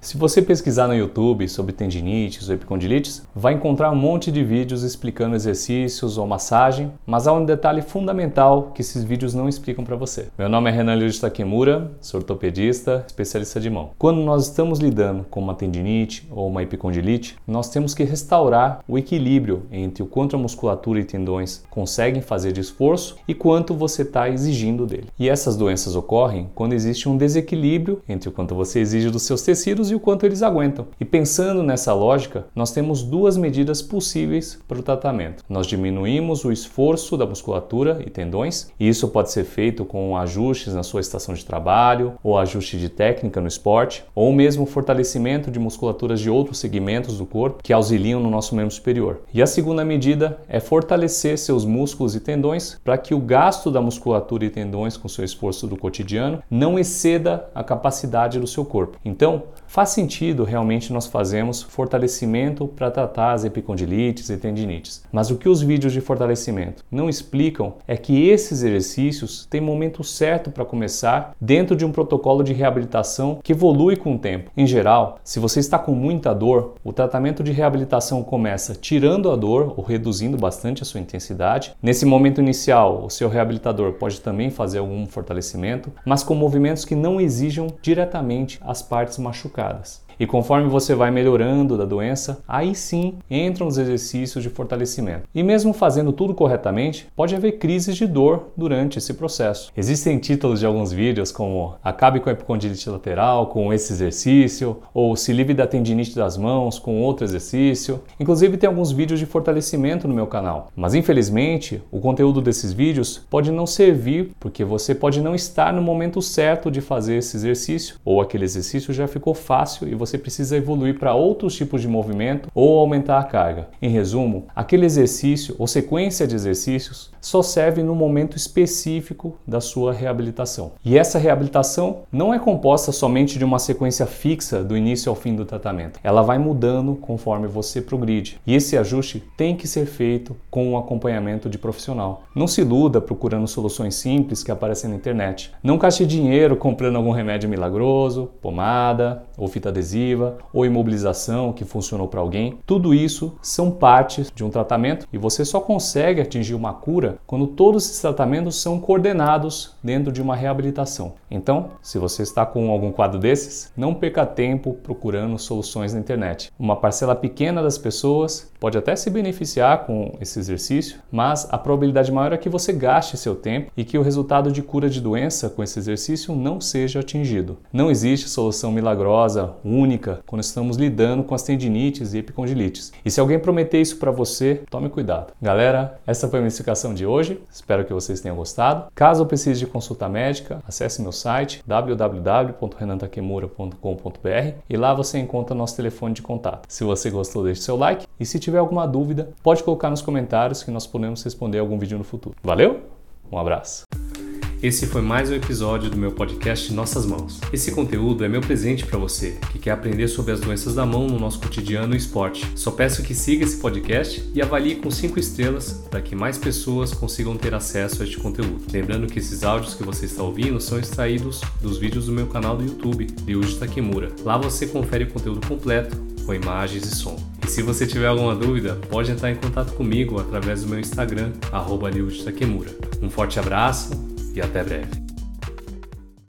Se você pesquisar no YouTube sobre tendinites ou epicondilites, vai encontrar um monte de vídeos explicando exercícios ou massagem, mas há um detalhe fundamental que esses vídeos não explicam para você. Meu nome é Renan Lewis Takemura, sou ortopedista, especialista de mão. Quando nós estamos lidando com uma tendinite ou uma epicondilite, nós temos que restaurar o equilíbrio entre o quanto a musculatura e tendões conseguem fazer de esforço e quanto você está exigindo dele. E essas doenças ocorrem quando existe um desequilíbrio entre o quanto você exige dos seus tecidos e o quanto eles aguentam. E pensando nessa lógica, nós temos duas medidas possíveis para o tratamento. Nós diminuímos o esforço da musculatura e tendões, e isso pode ser feito com ajustes na sua estação de trabalho, ou ajuste de técnica no esporte, ou mesmo fortalecimento de musculaturas de outros segmentos do corpo que auxiliam no nosso membro superior. E a segunda medida é fortalecer seus músculos e tendões para que o gasto da musculatura e tendões com seu esforço do cotidiano não exceda a capacidade do seu corpo. Então, Faz sentido realmente nós fazemos fortalecimento para tratar as epicondilites e tendinites, mas o que os vídeos de fortalecimento não explicam é que esses exercícios têm momento certo para começar dentro de um protocolo de reabilitação que evolui com o tempo. Em geral, se você está com muita dor, o tratamento de reabilitação começa tirando a dor ou reduzindo bastante a sua intensidade. Nesse momento inicial, o seu reabilitador pode também fazer algum fortalecimento, mas com movimentos que não exijam diretamente as partes machucadas machucadas. E conforme você vai melhorando da doença, aí sim entram os exercícios de fortalecimento. E mesmo fazendo tudo corretamente, pode haver crises de dor durante esse processo. Existem títulos de alguns vídeos como Acabe com a epicondilite lateral com esse exercício, ou Se livre da tendinite das mãos com outro exercício. Inclusive tem alguns vídeos de fortalecimento no meu canal. Mas infelizmente, o conteúdo desses vídeos pode não servir porque você pode não estar no momento certo de fazer esse exercício, ou aquele exercício já ficou fácil e você você precisa evoluir para outros tipos de movimento ou aumentar a carga. Em resumo, aquele exercício ou sequência de exercícios só serve no momento específico da sua reabilitação. E essa reabilitação não é composta somente de uma sequência fixa do início ao fim do tratamento. Ela vai mudando conforme você progride. E esse ajuste tem que ser feito com um acompanhamento de profissional. Não se iluda procurando soluções simples que aparecem na internet. Não gaste dinheiro comprando algum remédio milagroso, pomada ou fita adesiva ou imobilização que funcionou para alguém. Tudo isso são partes de um tratamento e você só consegue atingir uma cura quando todos esses tratamentos são coordenados dentro de uma reabilitação. Então, se você está com algum quadro desses, não perca tempo procurando soluções na internet. Uma parcela pequena das pessoas pode até se beneficiar com esse exercício, mas a probabilidade maior é que você gaste seu tempo e que o resultado de cura de doença com esse exercício não seja atingido. Não existe solução milagrosa, única, quando estamos lidando com as tendinites e epicondilites. E se alguém prometer isso para você, tome cuidado. Galera, essa foi a explicação de hoje. Espero que vocês tenham gostado. Caso precise de consulta médica, acesse meu site www.renantakemura.com.br e lá você encontra nosso telefone de contato. Se você gostou, deixe seu like e se tiver alguma dúvida, pode colocar nos comentários que nós podemos responder algum vídeo no futuro. Valeu? Um abraço. Esse foi mais um episódio do meu podcast Nossas Mãos. Esse conteúdo é meu presente para você que quer aprender sobre as doenças da mão no nosso cotidiano e esporte. Só peço que siga esse podcast e avalie com 5 estrelas para que mais pessoas consigam ter acesso a este conteúdo. Lembrando que esses áudios que você está ouvindo são extraídos dos vídeos do meu canal do YouTube, Ryuji Takemura. Lá você confere o conteúdo completo com imagens e som. E se você tiver alguma dúvida, pode entrar em contato comigo através do meu Instagram, arroba Um forte abraço e até breve.